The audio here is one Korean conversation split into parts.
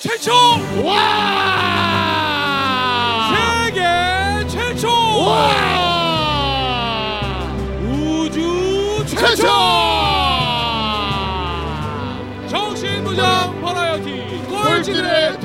최초 와! 세계 최초 와! 우주 최초 최초! 정신무장 버라이어티 꼴찌들의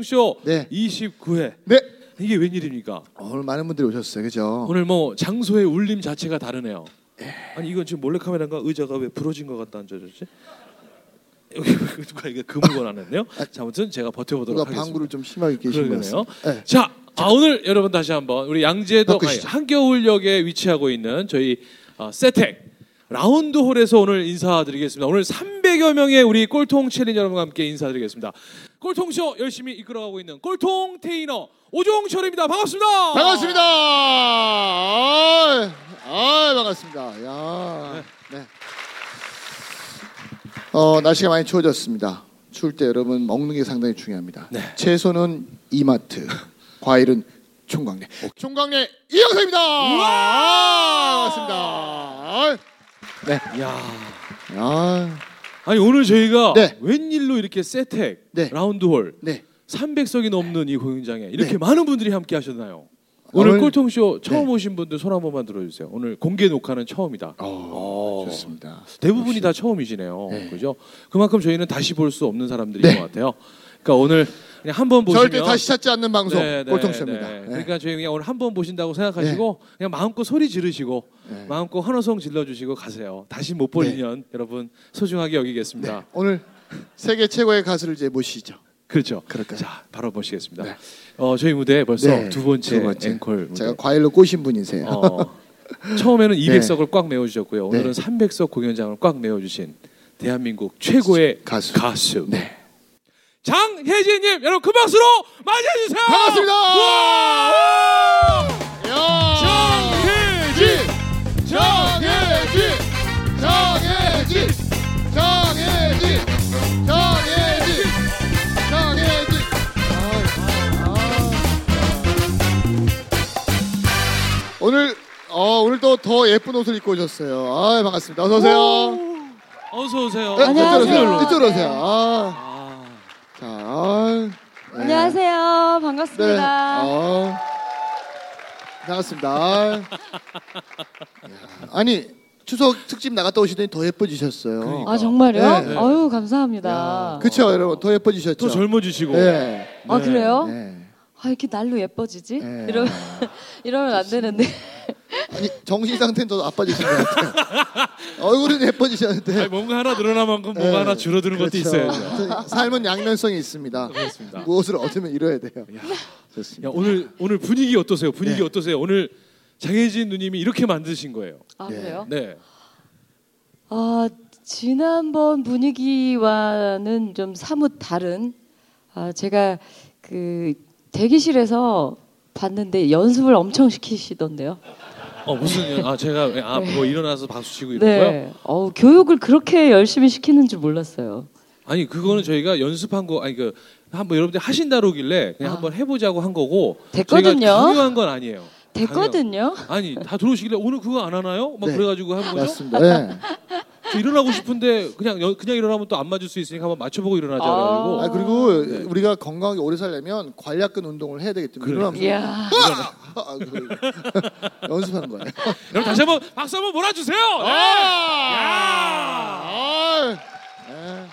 꼴통쇼 네. 29회 네. 이게 웬일입니까? 오늘 많은 분들이 오셨어요. 그죠? 오늘 뭐 장소의 울림 자체가 다르네요. 아니 이건 지금 몰래 카메라인가 의자가 왜 부러진 것 같다 앉아졌지? 누가 이게 금을 안 했네요. 자, 아무튼 제가 버텨보도록 누가 하겠습니다. 방구를 좀 심하게 그러네요. 같습니다. 네. 자, 아, 오늘 여러분 다시 한번 우리 양재동 아니. 한겨울역에 위치하고 있는 저희 어, 세텍 라운드 홀에서 오늘 인사드리겠습니다. 오늘 300여 명의 우리 꼴통 챌린저 여러분과 함께 인사드리겠습니다. 꼴통쇼 열심히 이끌어가고 있는 꼴통 테이너 오종철입니다. 반갑습니다. 반갑습니다. 아, 아 반갑습니다. 야, 네. 어 날씨가 많이 추워졌습니다. 추울 때 여러분 먹는 게 상당히 중요합니다. 네. 채소는 이마트, 과일은 총각내. 총각내 이영석입니다. 아, 반갑습니다. 네. 야. 아, 아니 오늘 저희가 네. 웬일로 이렇게 세텍 네. 라운드홀 네. 300석이 넘는 이 공연장에 이렇게 네. 많은 분들이 함께 하셨나요? 오늘, 오늘- 꼴통쇼 처음 네. 오신 분들 손 한 번만 들어주세요. 오늘 공개 녹화는 처음이다. 어, 어. 좋습니다. 대부분이 다 처음이시네요. 네. 그죠? 그만큼 저희는 다시 볼 수 없는 사람들인 네. 것 같아요. 그러니까 오늘 그냥 한 번 보시면 절대 다시 찾지 않는 방송 네, 네, 꼴통쇼입니다. 네. 네. 그러니까 저희 그냥 오늘 한 번 보신다고 생각하시고 그냥 마음껏 소리 지르시고 네. 마음껏 환호성 질러주시고 가세요. 다시 못볼 네. 인연 여러분 소중하게 여기겠습니다. 네. 오늘 세계 최고의 가수를 이제 모시죠. 그렇죠. 그럴까요? 자, 바로 모시겠습니다. 네. 어, 저희 무대 벌써 네, 두, 번째 두 번째. 앵콜 무대. 제가 과일로 꼬신 분이세요. 어, 처음에는 200석을 꽉 메워주셨고요. 네. 오늘은 300석 공연장을 꽉 메워주신 대한민국 최고의 가수. 가수. 네. 장혜진님 여러분 큰 박수로 맞이해 주세요. 반갑습니다. 우와! 정혜진, 정혜진, 정혜진, 정혜진. 아, 아. 오늘 어 오늘 또 더 예쁜 옷을 입고 오셨어요. 아 반갑습니다. 어서 오세요. 어서 오세요. 네, 안녕하세요. 이쪽으로 오세요. 네. 이쪽으로 오세요. 아, 아, 네. 안녕하세요. 네. 반갑습니다. 어, 반갑습니다. 야, 아니 추석 특집 나갔다 오시더니 더 예뻐지셨어요. 그러니까. 아 정말요? 네. 아유 감사합니다. 그렇죠, 여러분 더 예뻐지셨죠. 더 젊어지시고. 네. 아 그래요? 네. 아 이렇게 날로 예뻐지지? 네. 이러면 이러면 안 되는데. 아니 정신 상태는 더 나빠지신 것 같아요. 얼굴은 예뻐지셨는데 아니, 뭔가 하나 늘어난 만큼 뭔가 네. 하나 줄어드는 것도 그렇죠. 있어야죠. 하여튼 삶은 양면성이 있습니다. 그렇습니다. 무엇을 얻으면 이뤄야 돼요. 야, 좋습니다. 야, 오늘 오늘 분위기 어떠세요? 분위기 네. 어떠세요? 오늘 장혜진 누님이 이렇게 만드신 거예요. 아 네. 그래요? 네. 아 지난번 분위기와는 좀 사뭇 다른. 아 제가 그 대기실에서 봤는데 연습을 엄청 시키시던데요. 어 무슨 아 제가 아 뭐 일어나서 박수 치고 이런 거요? 네. 어 교육을 그렇게 열심히 시키는 줄 몰랐어요. 아니 그거는 저희가 연습한 거 아니 그 한번 여러분들 하신다로길래 그냥 아. 한번 해보자고 한 거고 됐거든요. 저희가 강요한 건 아니에요. 됐거든요. 아니 다 들어오시길래 오늘 그거 안 하나요? 막 네. 그래가지고 한 거죠. 맞습니다. 네. 저 일어나고 싶은데 그냥 여- 그냥 일어나면 또 안 맞을 수 있으니까 한번 맞춰보고 일어나자 아. 그래가지고 아 그리고 네. 우리가 건강하게 오래 살려면 관략근 운동을 해야 되기 때문에 그래. 일어나면서 이야. 아, 그, 연습한 거예요. 여러분 다시 한번 박수 한번 몰아주세요. 네. 아, 네.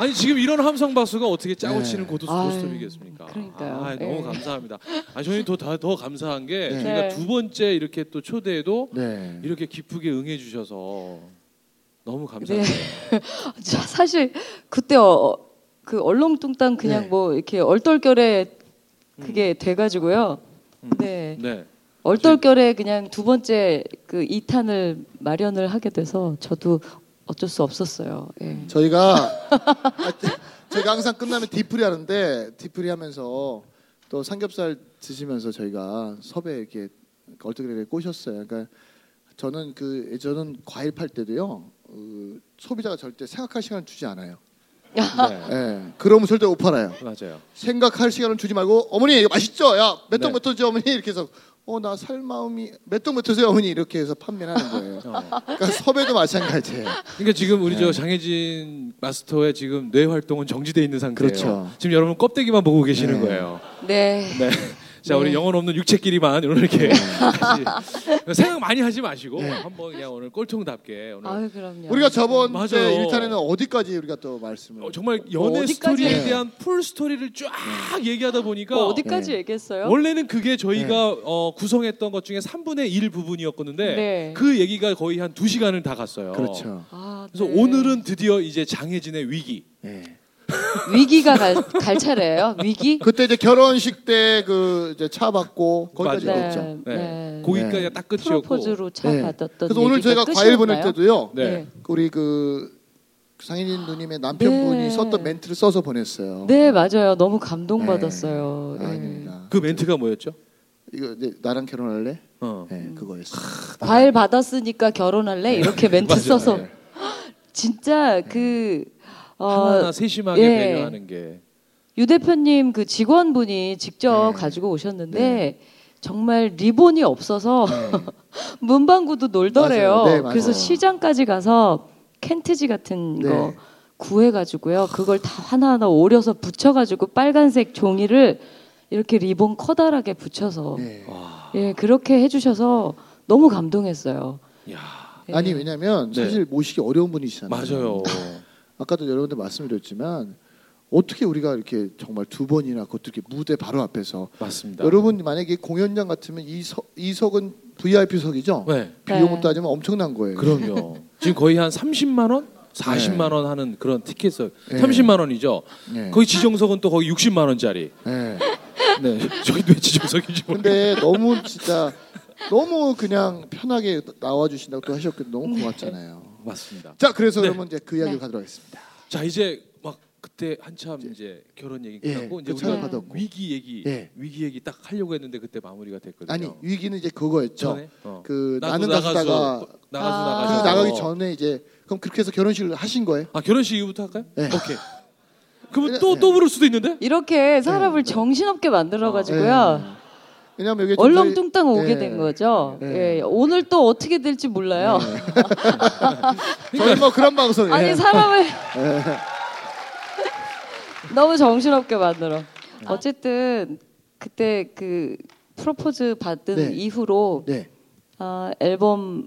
아니 지금 이런 함성 박수가 어떻게 짜고 네. 치는 고도 고스톱이겠습니까? 그러니까요. 아, 너무 예. 감사합니다. 아 저희 또더 더 감사한 게 네. 저희가 네. 두 번째 이렇게 또 초대에도 네. 이렇게 기쁘게 응해 주셔서 너무 네. 감사합니다. 자, 사실 그때 어, 그 얼렁뚱땅 그냥 네. 뭐 이렇게 얼떨결에 그게 돼가지고요. 음. 네. 네. 얼떨결에 그냥 두 번째 그 2탄을 마련을 하게 돼서 저도 어쩔 수 없었어요. 예. 저희가 아, 저희가 항상 끝나면 뒤풀이 하는데 뒤풀이 하면서 또 삼겹살 드시면서 저희가 섭외 이렇게 얼떨결에 꼬셨어요. 그러니까 저는 그 저는 과일 팔 때도요 어, 소비자가 절대 생각할 시간을 주지 않아요. 예. 그러면 절대 못 팔아요. 맞아요. 생각할 시간을 주지 말고 어머니 이거 맛있죠? 야몇동 네. 몇 호지 어머니 이렇게 해서 어나 살 마음이 몇 동 몇 호세요 어머니 이렇게 해서 판매를 하는 거예요. 어. 그러니까 섭외도 마찬가지예요. 그러니까 지금 우리 네. 저 장혜진 마스터의 지금 뇌 활동은 정지돼 있는 상태예요. 그렇죠. 지금 여러분 껍데기만 보고 계시는 네. 거예요. 네. 네. 자, 우리 네. 영혼 없는 육체끼리만 오늘 이렇게 다시 생각 많이 하지 마시고 네. 한번 그냥 오늘 꼴통답게 오늘 아유 그럼요. 우리가 저번 맞아요. 때 1탄에는 어디까지 우리가 또 말씀을 어, 정말 연애 어디까지 스토리에? 대한 풀 스토리를 쫙 얘기하다 보니까 뭐 어디까지 네. 얘기했어요? 원래는 그게 저희가 어, 구성했던 것 중에 3분의 1 부분이었었는데 네. 그 얘기가 거의 한 2시간을 다 갔어요. 그렇죠. 아, 그래서 네. 오늘은 드디어 이제 장혜진의 위기. 예. 위기가 갈, 갈 차례예요. 위기? 그때 이제 결혼식 때 그 이제 차 받고 거기까지 맞아요. 됐죠. 네. 네. 거기까지 네. 딱 끝이었고. 프로포즈로 차 네. 받았던 그래서 오늘 저희가 과일 보낼? 때도요. 네. 우리 그 상인인 누님의 남편분이 네. 썼던 멘트를 써서 보냈어요. 네 맞아요. 너무 감동받았어요. 네. 예. 아닙니다. 그 멘트가 뭐였죠? 이거 이제 나랑 결혼할래? 어. 네, 그거였어. 과일 받았으니까 결혼할래 이렇게 멘트. 써서 네. 진짜 그 어, 하나하나 세심하게 예. 배려하는 게. 유 대표님 그 직원분이 직접 네. 가지고 오셨는데 네. 정말 리본이 없어서 문방구도 놀더래요. 맞아요. 네, 맞아요. 그래서 시장까지 가서 캔트지 같은 네. 거 구해가지고요. 그걸 다 하나하나 오려서 붙여가지고 빨간색 종이를 이렇게 리본 커다랗게 붙여서 네. 와. 예 그렇게 해주셔서 너무 감동했어요. 야. 예. 아니 왜냐면 네. 사실 모시기 어려운 분이시잖아요. 맞아요. 아까도 여러분들 말씀드렸지만 어떻게 우리가 이렇게 정말 두 번이나 그것도 이렇게 무대 바로 앞에서 맞습니다. 여러분 만약에 공연장 같으면 이, 석, 이 석은 VIP석이죠. 네. 비용을 네. 따지면 엄청난 거예요. 그럼요. 지금 거의 한 30만 원? 40만 원 하는 그런 티켓석. 네. 30만 원이죠. 네. 거기 지정석은 또 거기 60만 원짜리. 네. 네. 저희도 왜 지정석인지 모르겠어요. 근데 너무 진짜 너무 그냥 편하게 나와 주신다고 또 하셨고 너무 고맙잖아요. 맞습니다. 자, 그래서 네. 그러면 이제 그 이야기를 네. 가도록 하겠습니다. 자, 이제 막 그때 한참 이제 결혼 얘기 예, 끝나고 이제 그 우리가 받았고. 위기 얘기 예. 위기 얘기 딱 하려고 했는데 그때 마무리가 됐거든요. 아니 위기는 이제 그거였죠. 어. 그 나는 나가서 가수다가 나가서 아. 그 나가서 나가기 전에 이제 그럼 그렇게 해서 결혼식을 하신 거예요? 아 결혼식 이후부터 할까요? 네. 오케이. 그러면 네. 또또 부를 수도 있는데? 이렇게 사람을 정신없게 만들어 가지고요. 네. 왜냐면 좀 얼렁뚱땅 오게 네. 된 거죠. 네. 예, 오늘 또 어떻게 될지 몰라요. 저희, 저희 뭐 그런 방송이에요. 아니 사람을 너무 정신없게 만들어. 어쨌든 그때 그 프로포즈 받은 네. 이후로 네. 아, 앨범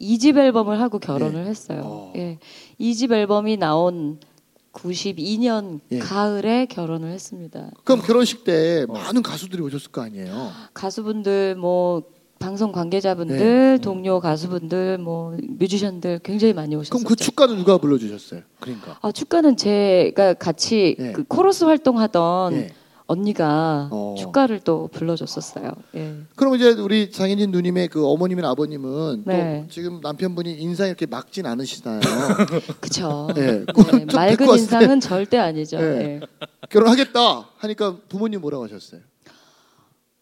2집 앨범을 하고 결혼을 했어요. 어. 예. 2집 앨범이 나온 92년 예. 가을에 결혼을 했습니다. 그럼 결혼식 때 어. 많은 가수들이 오셨을 거 아니에요? 가수분들 뭐 방송 관계자분들, 네. 동료 가수분들, 뭐 뮤지션들 굉장히 많이 오셨어요. 그럼 그 축가는 누가 불러주셨어요? 그러니까. 아 축가는 제가 같이 네. 그 코러스 활동하던 예. 언니가 어. 축가를 또 불러줬었어요. 예. 그럼 이제 우리 장인진 누님의 그 어머님이나 아버님은 네. 또 지금 남편분이 인상 이렇게 막진 않으시나요? 그쵸. 네. 네, 맑은 인상은 절대 아니죠. 네. 예. 결혼하겠다 하니까 부모님 뭐라고 하셨어요?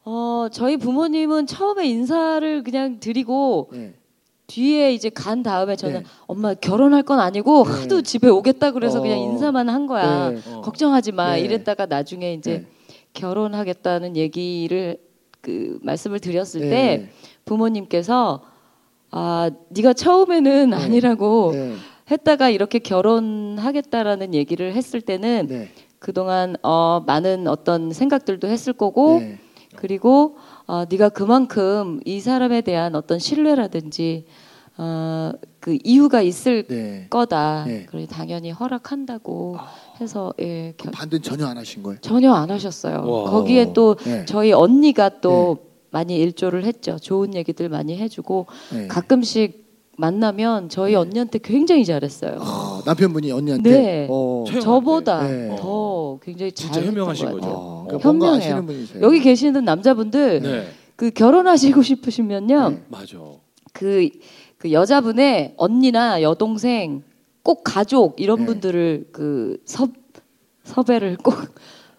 어, 저희 부모님은 처음에 인사를 그냥 드리고 네. 뒤에 이제 간 다음에 저는 네. 엄마 결혼할 건 아니고 네. 하도 집에 오겠다 그래서 어. 그냥 인사만 한 거야. 네. 어. 걱정하지 마. 네. 이랬다가 나중에 이제 네. 결혼하겠다는 얘기를 그 말씀을 드렸을 네. 때 부모님께서 아 네가 처음에는 아니라고 네. 했다가 이렇게 결혼하겠다라는 얘기를 했을 때는 네. 그동안 어, 많은 어떤 생각들도 했을 거고 네. 그리고 어, 네가 그만큼 이 사람에 대한 어떤 신뢰라든지 어, 그 이유가 있을 네. 거다. 네. 그래 당연히 허락한다고 해서 예, 겨- 반대는 전혀 안 하신 거예요? 전혀 안 하셨어요. 와. 거기에 또 네. 저희 언니가 또 많이 일조를 했죠. 좋은 얘기들 많이 해주고 네. 가끔씩 만나면 저희 언니한테 굉장히 잘했어요. 아, 남편분이 언니한테 네. 어. 최- 저보다 네. 더 굉장히 진짜 잘했던 현명하신. 거죠. 어, 그러니까 현명해요. 여기 계시는 남자분들 네. 그 결혼하시고 싶으시면요, 네. 맞아. 그, 그 여자분의 언니나 여동생, 꼭 가족 이런 네. 분들을 그 섭, 섭외를 꼭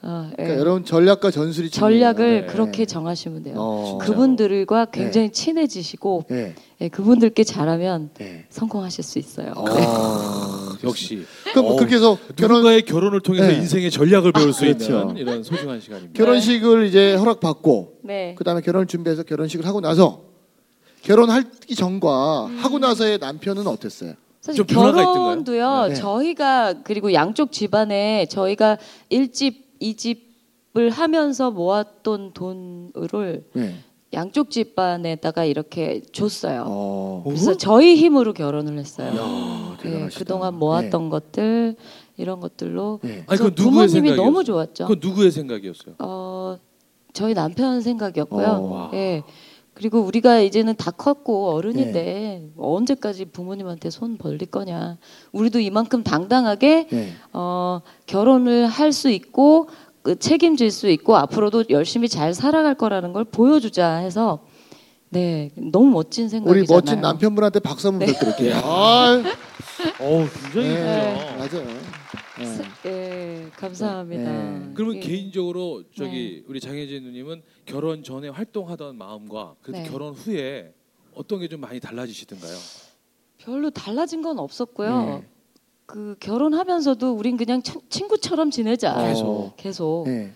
어, 예. 그러니까 여러분 전략과 전술이 중요해요. 전략을 네. 그렇게 정하시면 돼요. 어. 그분들과 굉장히 친해지시고 예. 예, 그분들께 잘하면 예. 성공하실 수 있어요. 어. 역시 그럼 어우, 그렇게 해서 결혼 누군가의 결혼을 통해서 네. 인생의 전략을 배울 수 그렇죠. 있는 이런 소중한 시간입니다. 결혼식을 이제 허락받고 네. 그다음에 결혼을 준비해서 결혼식을 하고 나서 결혼하기 전과 음. 하고 나서의 남편은 어땠어요? 사실 좀 변화가 결혼도요. 네. 저희가 그리고 양쪽 집안에 저희가 일집이집을 하면서 모았던 돈을 네. 양쪽 집안에다가 이렇게 줬어요. 어. 그래서 저희 힘으로 결혼을 했어요. 야, 예, 대단하시다. 그동안 모았던 것들 이런 것들로 네. 아니 그건 그래서 누구의 부모님이 생각이었어요? 너무 좋았죠. 그건 누구의 생각이었어요? 어, 저희 남편 생각이었고요. 어. 예. 그리고 우리가 이제는 다 컸고 어른인데 네. 언제까지 부모님한테 손 벌릴 거냐. 우리도 이만큼 당당하게 네. 어, 결혼을 할 수 있고 그 책임질 수 있고 앞으로도 열심히 잘 살아갈 거라는 걸 보여주자 해서 네 너무 멋진 우리 생각이잖아요. 멋진 남편분한테 박수 한번 네. 부탁드릴게요. 아, 어, 굉장히 네. 맞아요. 네. 스- 예, 감사합니다. 네. 그러면 예. 개인적으로 저기 우리 장혜진 누님은 결혼 전에 활동하던 마음과 그래도 네. 결혼 후에 어떤 게 좀 많이 달라지시던가요? 별로 달라진 건 없었고요. 네. 그 결혼하면서도 우린 그냥 친- 친구처럼 지내자. 계속. 계속. 네.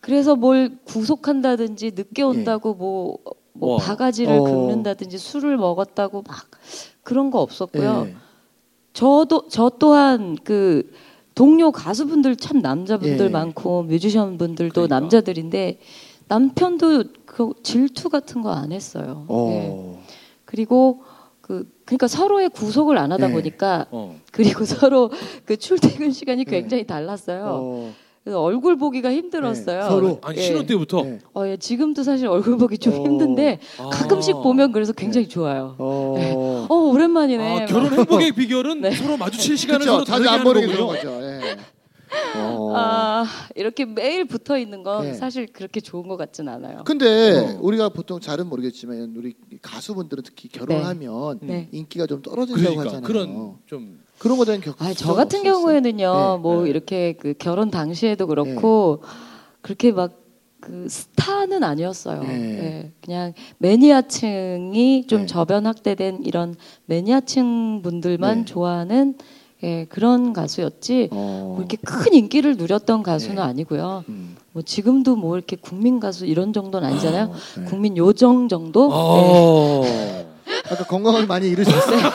그래서 뭘 구속한다든지 늦게 온다고 뭐, 뭐 와. 바가지를 어. 긁는다든지 술을 먹었다고 막 그런 거 없었고요. 네. 저도 저 또한 그 동료 가수분들 참 남자분들 예. 많고 뮤지션 분들도 그러니까. 남자들인데 남편도 그 질투 같은 거 안 했어요. 예. 어. 그리고 그 그러니까 서로의 구속을 안 하다 네. 보니까 어. 그리고 서로 그 출퇴근 시간이 네. 굉장히 달랐어요. 어. 그래서 얼굴 보기가 힘들었어요. 네, 서로. 아니 예. 신혼 때부터 네. 어, 예, 지금도 사실 얼굴 보기 좀 어. 힘든데 아. 가끔씩 보면 그래서 굉장히 좋아요. 어. 어 오랜만이네. 아, 결혼 행복의 비결은 네. 서로 마주칠 시간을 그렇죠. 서로 자주 안 거군요. 거죠. 예. 어. 아 이렇게 매일 붙어 있는 건 네. 사실 그렇게 좋은 것 같진 않아요. 근데 어. 우리가 보통 잘은 모르겠지만 우리 가수분들은 특히 결혼하면 네. 인기가 좀 떨어진다고 그러니까 하잖아요. 그런 좀 그런 거에 대한 겪. 아, 저 같은 경우에는요, 네. 뭐 네. 이렇게 그 결혼 당시에도 그렇고 그렇게 막그 스타는 아니었어요. 네. 예, 그냥 매니아층이 좀 네. 저변 확대된 이런 매니아층 분들만 네. 좋아하는 예, 그런 가수였지. 어. 뭐 이렇게 큰 인기를 누렸던 가수는 네. 아니고요. 음. 뭐 지금도 뭐 이렇게 국민 가수 이런 정도는 아니잖아요. 어, 네. 국민 요정 정도. 예. 어. 아까 건강을 많이 잃으셨어요.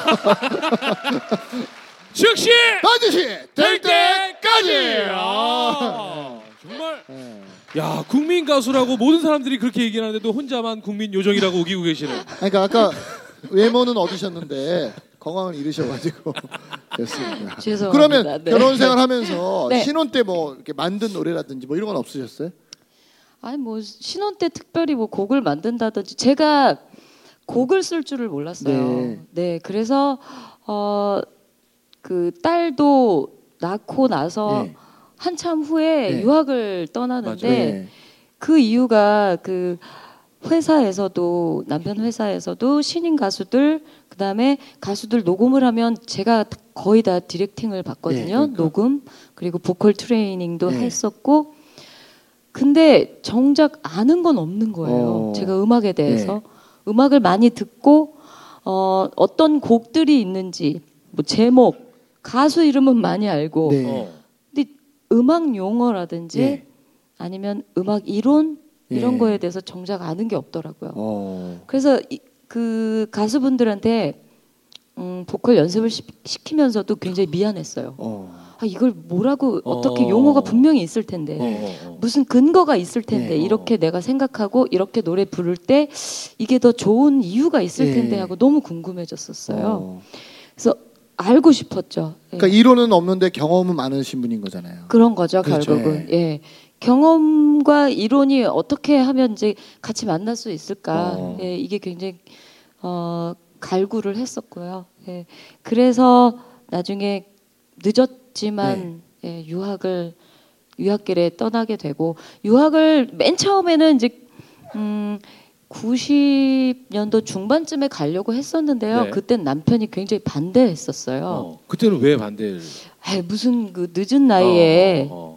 즉시 반드시 될 때까지. 아, 정말 네. 야 국민 가수라고 모든 사람들이 그렇게 얘기하는데도 혼자만 국민 요정이라고 우기고 계시는. 그러니까 아까 외모는 얻으셨는데 건강을 잃으셔가지고 됐습니다. 죄송합니다. 그러면 네. 결혼 생활하면서 네. 신혼 때 뭐 이렇게 만든 노래라든지 뭐 이런 건 없으셨어요? 아니 뭐 신혼 때 특별히 뭐 곡을 만든다든지 제가 곡을 쓸 줄을 몰랐어요. 네. 네, 그래서 어 그 딸도 낳고 나서 네. 한참 후에 네. 유학을 떠나는데 네. 그 이유가 그 회사에서도 남편 회사에서도 신인 가수들 그다음에 가수들 녹음을 하면 제가 거의 다 디렉팅을 받거든요. 네, 그러니까. 녹음 그리고 보컬 트레이닝도 네. 했었고 근데 정작 아는 건 없는 거예요. 어. 제가 음악에 대해서 음악을 많이 듣고 어, 어떤 곡들이 있는지 뭐 제목 가수 이름은 많이 알고 네. 어. 근데 음악 용어라든지 예. 아니면 음악 이론 이런 예. 거에 대해서 정작 아는 게 없더라고요. 어. 그래서 이, 그 가수분들한테 음, 보컬 연습을 시, 시키면서도 굉장히 미안했어요. 어. 아, 이걸 뭐라고 어떻게 어. 용어가 분명히 있을 텐데 어, 어, 어. 무슨 근거가 있을 텐데 예. 이렇게 내가 생각하고 이렇게 노래 부를 때 이게 더 좋은 이유가 있을 예. 텐데 하고 너무 궁금해졌었어요. 어. 그래서 알고 싶었죠. 예. 그러니까 이론은 없는데 경험은 많으신 분인 거잖아요. 그런 거죠 그렇죠. 결국은 예 경험과 이론이 어떻게 하면 이제 같이 만날 수 있을까 어. 예 이게 굉장히 어 갈구를 했었고요 예 그래서 나중에 늦었지만 네. 예 유학을 유학길에 떠나게 되고 유학을 맨 처음에는 이제 음 90년도 중반쯤에 가려고 했었는데요 네. 그땐 남편이 굉장히 반대했었어요 어. 그때는 왜 반대를? 아 무슨 그 늦은 나이에 어, 어,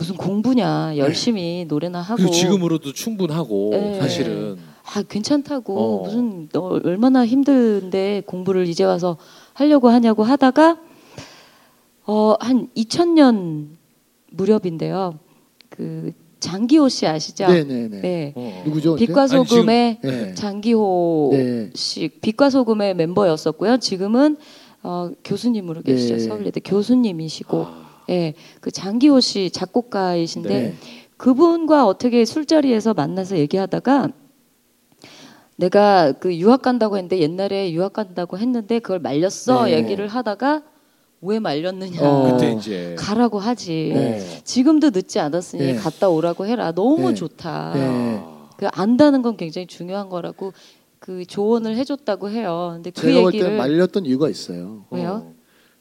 무슨 공부냐 열심히 노래나 하고 그리고 지금으로도 충분하고 네. 사실은 아 괜찮다고 어. 무슨 너 얼마나 힘든데 공부를 이제 와서 하려고 하냐고 하다가 어 한 2000년 무렵인데요. 그 장기호 씨 아시죠? 네네네. 네. 어. 누구죠? 빛과 아니, 지금- 소금의 네. 장기호 네. 씨 빛과 소금의 멤버였었고요. 지금은 어, 교수님으로 계시죠. 네. 서울예대 교수님이시고 아, 예. 그 장기호 씨 작곡가이신데 네. 그분과 어떻게 술자리에서 만나서 얘기하다가 내가 그 유학 간다고 했는데 옛날에 유학 간다고 했는데 그걸 말렸어 네. 얘기를 하다가 왜 말렸느냐 어. 그때 이제 가라고 하지 네. 지금도 늦지 않았으니 네. 갔다 오라고 해라 너무 네. 좋다 네. 아, 그 안다는 건 굉장히 중요한 거라고 그 조언을 해줬다고 해요 근데 그 제가 볼때 얘기를 말렸던 이유가 있어요. 왜요?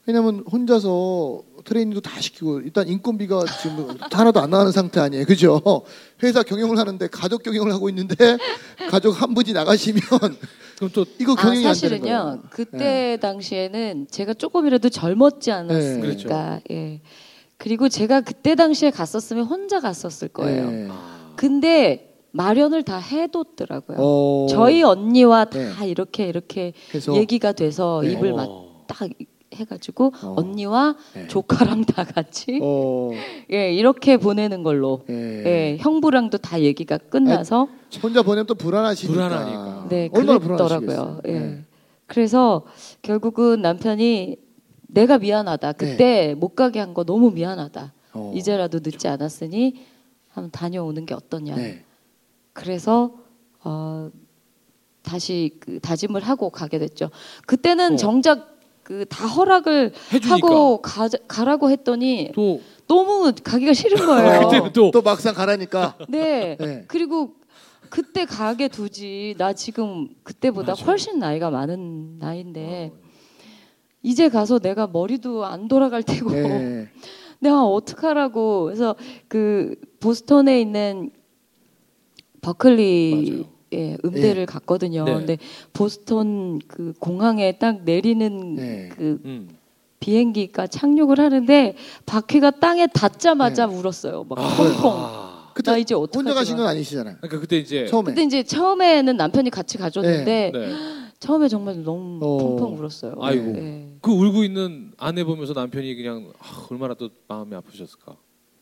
왜냐면 혼자서 트레이닝도 다 시키고 일단 인건비가 지금 하나도 안 나가는 상태 아니에요, 그죠? 회사 경영을 하는데 가족 경영을 하고 있는데 가족 한 분이 나가시면 그럼 또 이거 아, 경영이 안 되는 사실은요. 거예요. 그때 당시에는 제가 조금이라도 젊었지 않았습니까? 그렇죠. 예. 그리고 제가 그때 당시에 갔었으면 혼자 갔었을 거예요. 네. 아, 근데 마련을 다 해뒀더라고요. 어, 저희 언니와 다 네. 이렇게 이렇게 해서 얘기가 돼서 네. 입을 어. 막딱 해가지고 어. 언니와 네. 조카랑 다 같이 어, 예 이렇게 보내는 걸로 예. 예 형부랑도 다 얘기가 끝나서 혼자 보내면 또 불안하시니까. 불안하니까. 네, 얼마나 그랬더라고요. 불안하시겠어요. 예. 네. 그래서 결국은 남편이 내가 미안하다. 그때 못 가게 한 거 너무 미안하다. 네. 어. 이제라도 늦지 않았으니 한번 다녀오는 게 어떠냐. 네. 그래서 어, 다시 그 다짐을 하고 가게 됐죠. 그때는 어. 정작 그 다 허락을 해주니까 하고 가, 가라고 했더니 또 너무 가기가 싫은 거예요. 그때는 또또 막상 가라니까. 네. 네. 그리고 그때 가게 두지. 나 지금 그때보다 맞아. 훨씬 나이가 많은 나이인데 이제 가서 내가 머리도 안 돌아갈 테고 네. 내가 어떡하라고. 그래서 그 보스턴에 있는 버클리 예, 음대를 갔거든요. 네. 근데 보스턴 그 공항에 딱 내리는 네. 그 음. 비행기가 착륙을 하는데 바퀴가 땅에 닿자마자 울었어요. 막 아, 펑펑. 아. 그때 나 이제? 혼자 가신 건 아니시잖아요. 그러니까 그때 이제 처음에. 근데 이제 처음에는 남편이 같이 가줬는데 네. 처음에 정말 너무 어. 펑펑 울었어요. 아이고. 네. 그 울고 있는 아내 보면서 남편이 그냥 아, 얼마나 또 마음이 아프셨을까.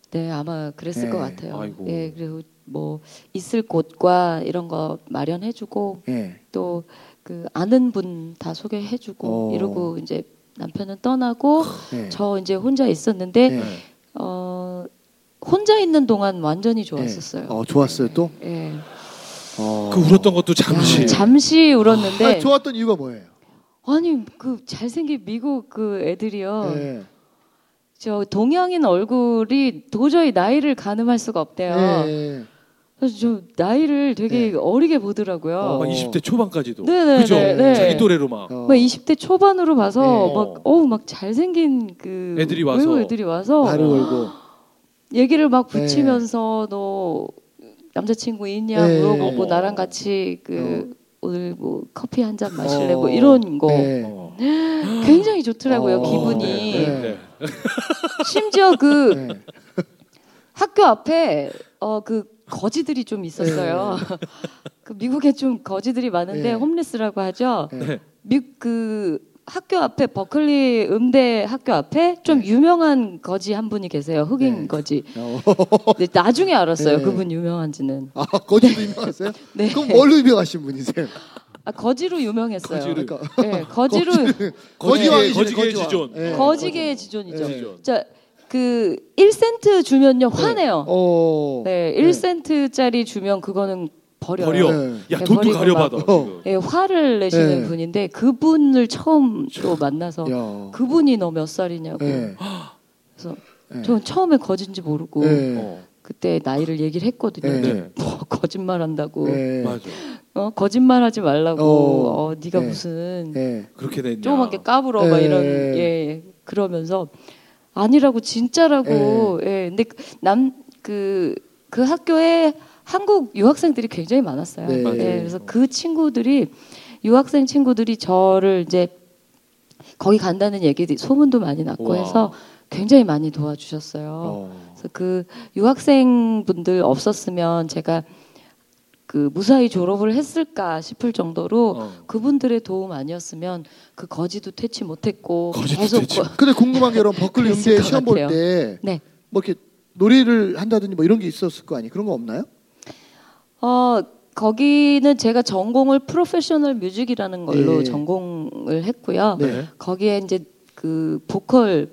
네, 아마 그랬을 네. 것 같아요. 아이고. 예, 그리고 뭐 있을 곳과 이런 거 마련해주고 예. 또그 아는 분 다 소개해주고 어. 이러고 이제 남편은 떠나고 예. 저 이제 혼자 있었는데 네. 어 혼자 있는 동안 완전히 좋았었어요. 어, 좋았어요 또. 예. 어. 그 울었던 것도 잠시. 야, 잠시 울었는데 아, 좋았던 이유가 뭐예요? 아니 그 잘생긴 미국 그 애들이요. 예. 저 동양인 얼굴이 도저히 나이를 가늠할 수가 없대요. 예. 그래서 저 나이를 되게 네. 어리게 보더라고요. 어. 막 20대 초반까지도. 네네네, 그죠? 네. 자기 또래로 막. 어. 막 20대 초반으로 봐서 네. 막 어우 막 잘생긴 그 애들이 와서. 외국 애들이 와서 말을 걸고. 얘기를 막 네. 붙이면서 너 남자친구 있냐 네. 물어보고. 나랑 같이 그 오늘 뭐 커피 한 잔 마실래 어. 뭐 이런 거 네. 어. 굉장히 좋더라고요 어. 기분이 네, 네. 심지어 그 네. 학교 앞에 어그 거지들이 좀 있었어요. 그 미국에 좀 거지들이 많은데 네. 홈레스라고 하죠. 네. 미그 학교 앞에 버클리 음대 학교 앞에 좀 유명한 거지 한 분이 계세요. 흑인 네. 거지. 어. 근데 나중에 알았어요. 네. 그분 유명한지는. 아, 거지도 유명하세요? 네. 그럼 뭘로 유명하신 분이세요? 아, 거지로 유명했어요. 거지로. 그러니까 네, 거지로 거지왕이시네, 거지계의. 지존. 예. 거지계의 지존이죠. 네. 지존. 자, 그 1센트 주면요 화내요. 어. 네, 1센트짜리 주면 그거는 버려요. 버려. 네. 야 네, 돈도 가려받아. 예, 화를 내시는 네. 분인데 그분을 처음 또 만나서 야. 그분이 너 몇 살이냐고. 예. 그래서 네. 전 처음에 거진지 모르고 예. 어. 그때 나이를 얘기를 했거든요. 네. 네. 뭐 거짓말한다고. 예. 맞아. 어, 거짓말하지 말라고. 어. 어, 네가 네. 무슨 예. 그렇게 됐냐. 조그맣게 까불어 막 예. 이런 예, 예. 그러면서 아니라고 진짜라고. 예. 근데 남그그 학교에 한국 유학생들이 굉장히 많았어요. 네. 예, 그래서 그 친구들이 유학생 친구들이 저를 이제 거기 간다는 얘기들이 소문도 많이 났고 우와. 해서 굉장히 많이 도와주셨어요. 어. 그래서 그 유학생 분들 없었으면 제가 그 무사히 졸업을 했을까 싶을 정도로 어. 그분들의 도움 아니었으면 그 거지도 퇴치 못했고 거지도 계속 퇴치. 거- 근데 궁금한 게 여러분 버클리 음대 것 시험 볼 같아요. 때뭐 네. 이렇게 노래를 한다든지 뭐 이런 게 있었을 거 아니 에요? 그런 거 없나요? 어 거기는 제가 전공을 professional music이라는 걸로 네. 전공을 했고요. 네. 거기에 이제 그 보컬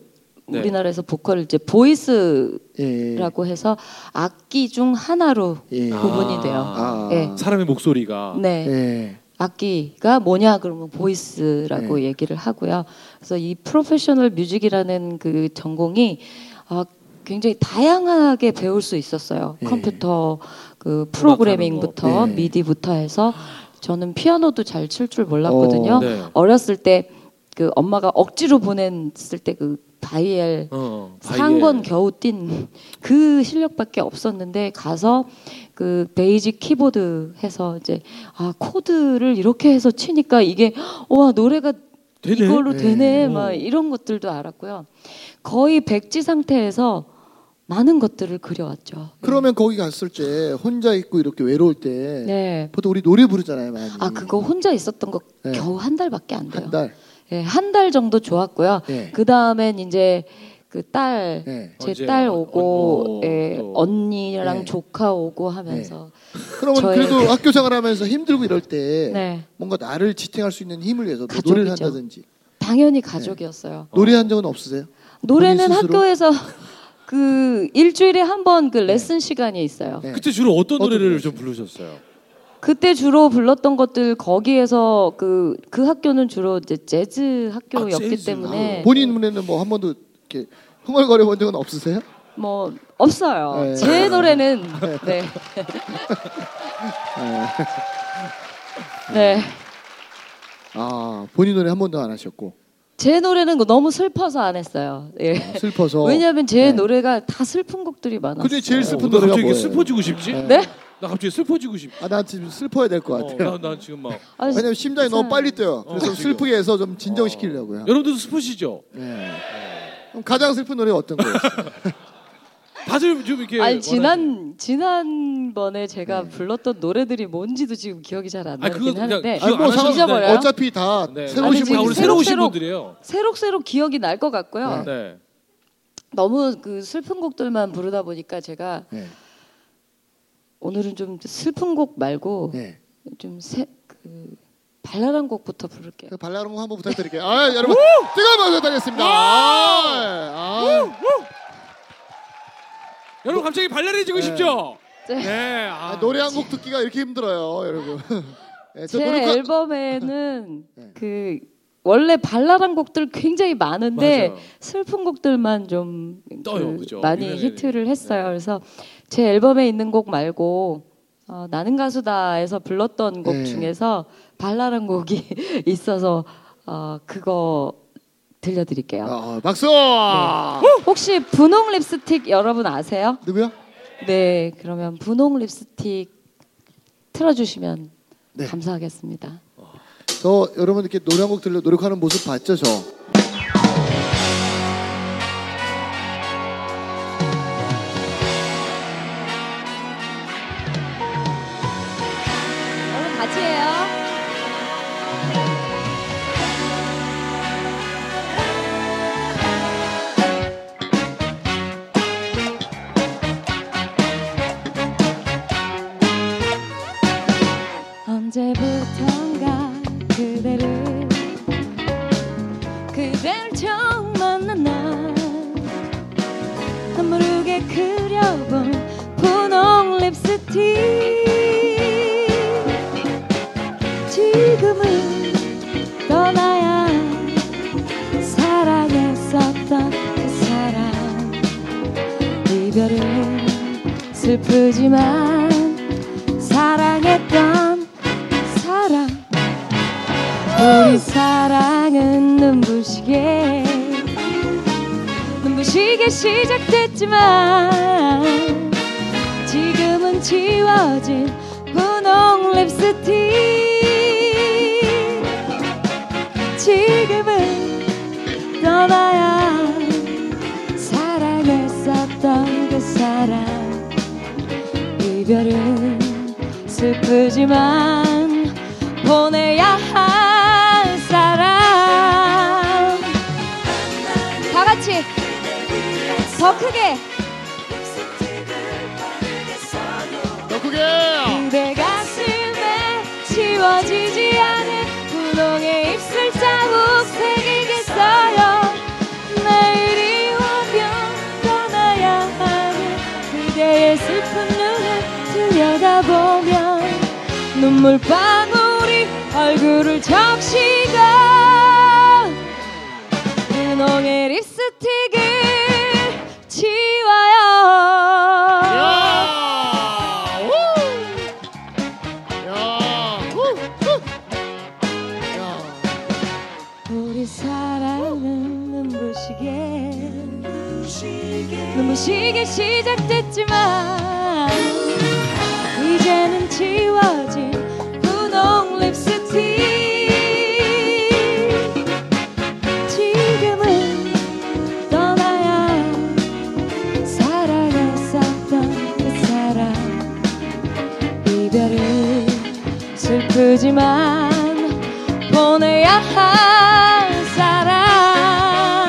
네. 우리나라에서 보컬 이제 voice라고 예. 해서 악기 중 하나로 예. 구분이 아. 돼요. 아. 네. 사람의 목소리가 네. 예. 악기가 뭐냐 그러면 voice라고 네. 얘기를 하고요. 그래서 이 professional music이라는 그 전공이 아, 굉장히 다양하게 배울 수 있었어요. 네. 컴퓨터 그 프로그래밍부터. MIDI부터 해서 저는 피아노도 잘 칠 줄 몰랐거든요. 어. 네. 어렸을 때 그 엄마가 억지로 보냈을 때 그 바이엘 어, 상권 겨우 뗀 그 실력밖에 없었는데 가서 그 basic keyboard 해서 이제 아 코드를 이렇게 해서 치니까 이게 와 노래가 되네. 이걸로 네. 되네 어. 막 이런 것들도 알았고요. 거의 백지 상태에서 많은 것들을 그려왔죠. 그러면 거기 갔을 때 혼자 있고 이렇게 외로울 때 네. 보통 우리 노래 부르잖아요, 많이. 아 그거 혼자 있었던 거 네. 겨우 한 달밖에 안 돼요. 한 달. 네, 한 달 정도 좋았고요. 네. 그 다음엔 이제 그 딸 네. 언제? 제딸 오고 어, 예, 또. 언니랑 네. 조카 오고 하면서 그러면 저의- 그래도 학교 생활하면서 힘들고 이럴 때 네. 뭔가 나를 지탱할 수 있는 힘을 위해서 뭐 가족이죠. 노래를 한다든지 당연히 가족이었어요. 노래한 적은 없으세요? 노래는? 학교에서 그 일주일에 한 번 그 레슨 시간이 있어요. 네. 그때 주로 어떤 어떤 노래를 노래 좀 부르셨어요? 그때 주로 불렀던 것들 거기에서 그 그 학교는 주로 이제 재즈 학교였기 아, 재즈. 때문에 본인 눈에는 뭐 한 번도 이렇게 흥얼거려 본 적은 없으세요? 뭐 없어요. 네. 제 노래는 네. 네. 아 본인 노래 한 번도 안 하셨고 제 노래는 너무 슬퍼서 안 했어요. 예. 아, 슬퍼서. 왜냐하면 제 네. 노래가 다 슬픈 곡들이 많았어요. 근데 제일 어, 슬픈 나 노래가 뭐예요? 슬퍼지고 싶지? 네. 네? 나 갑자기 슬퍼지고 싶. 아, 나 지금 슬퍼야 될것 어, 같아요. 나, 나 지금 막 아, 왜냐면 심장이 너무 빨리 뛰어요. 어, 그래서 지금. 슬프게 해서 좀 진정시키려고요. 여러분들도 슬프시죠? 네. 그럼 가장 슬픈 노래 어떤 거예요? 다들 좀 이렇게 아니 지난 지난번에 제가 네. 불렀던 노래들이 뭔지도 지금 기억이 잘 안 아니, 나긴 그건 그냥 하는데 기억 뭐안 하셔도 상관- 잊어버려요? 어차피 다 네. 새로 아니, 오신 지금 다 우리 분들 새로 오신 새록- 분들이에요. 새록새록 기억이 날 것 같고요. 네. 네. 너무 그 슬픈 곡들만 부르다 보니까 제가 네. 오늘은 좀 슬픈 곡 말고 네. 좀 새 그 발랄한 곡부터 부를게요. 그 발랄한 거 한번 부탁드릴게요. 아, 여러분 뜨거운 박수 부탁드리겠습니다. 아, 아, 여러분 갑자기 발랄해지고 싶죠? 네. 네. 아, 아, 노래 한 곡 듣기가 이렇게 힘들어요, 여러분. 네, 저제 노력하- 앨범에는 네. 그 원래 발랄한 곡들 굉장히 많은데 맞아요. 슬픈 곡들만 좀 떠요, 그? 많이 유명해. 히트를 했어요. 네. 그래서 제 앨범에 있는 곡 말고 어, 나는 가수다에서 불렀던 곡 네. 중에서 발랄한 곡이 있어서 어, 그거 들려드릴게요. 아, 박수. 혹시 분홍 립스틱 여러분 아세요? 누구요? 네, 그러면 분홍 립스틱 틀어주시면 네. 감사하겠습니다. 저 여러분 이렇게 노래 한 곡 들려 노력하는 모습 봤죠, 저. 슬프지만 사랑했던 사랑. 우리 사랑은 눈부시게 눈부시게 시작됐지만 지금은 지워진 분홍 립스틱. 지금은 떠나야 이별은 슬프지만 보내야 할 사람. 다 같이 더 크게. 눈물방울이 얼굴을 적시고 분홍의 립스틱을 지워요 야! 우! 야! 우! 우! 야! 우리 사랑은 눈부시게 눈부시게 시작됐지만 슬프지만 보내야 할 사람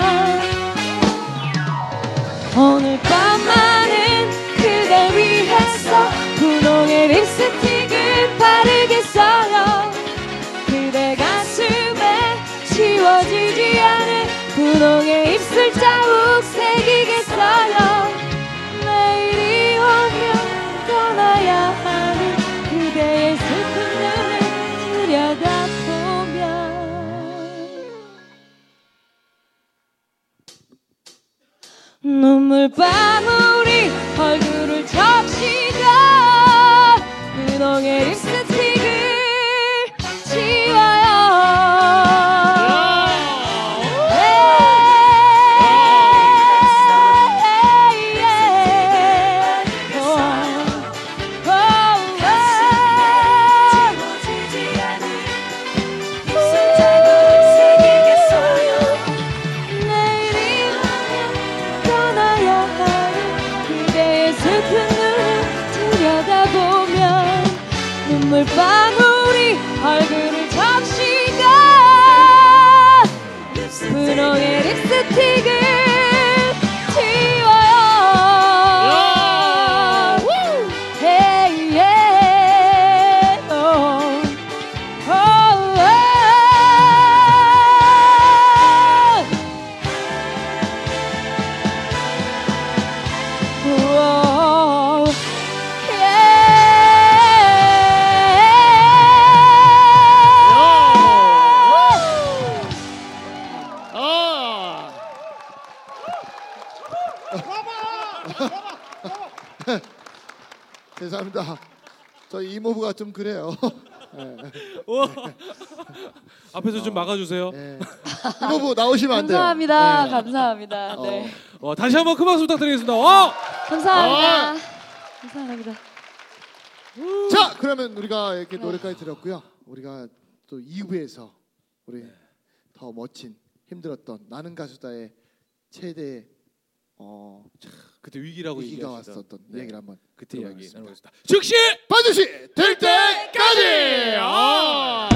오늘 밤만은 그댈 위해서 분홍의 립스틱을 바르겠어요. 그대 가슴에 지워지지 않은 분홍의 입술 자국 눈 죄송합니다. 저희 이모부가 좀 그래요. 우와. 앞에서 좀 막아주세요. 네. 이모부 나오시면 안 돼요. 감사합니다. 네. 감사합니다. 네. 어, 다시 한번 큰 박수 부탁드리겠습니다. 와! 감사합니다. 감사합니다. 자, 그러면 우리가 이렇게 노래까지 들었고요. 우리가 또 2부에서 우리 더 멋진 힘들었던 나는 가수다의 최대 어, 그때 위기라고 위기가 얘기하시던, 왔었던 네. 얘기를 한번 그때 이야기 들어보겠습니다. 나눠보겠습니다. 즉시 반드시 될 때까지. 아!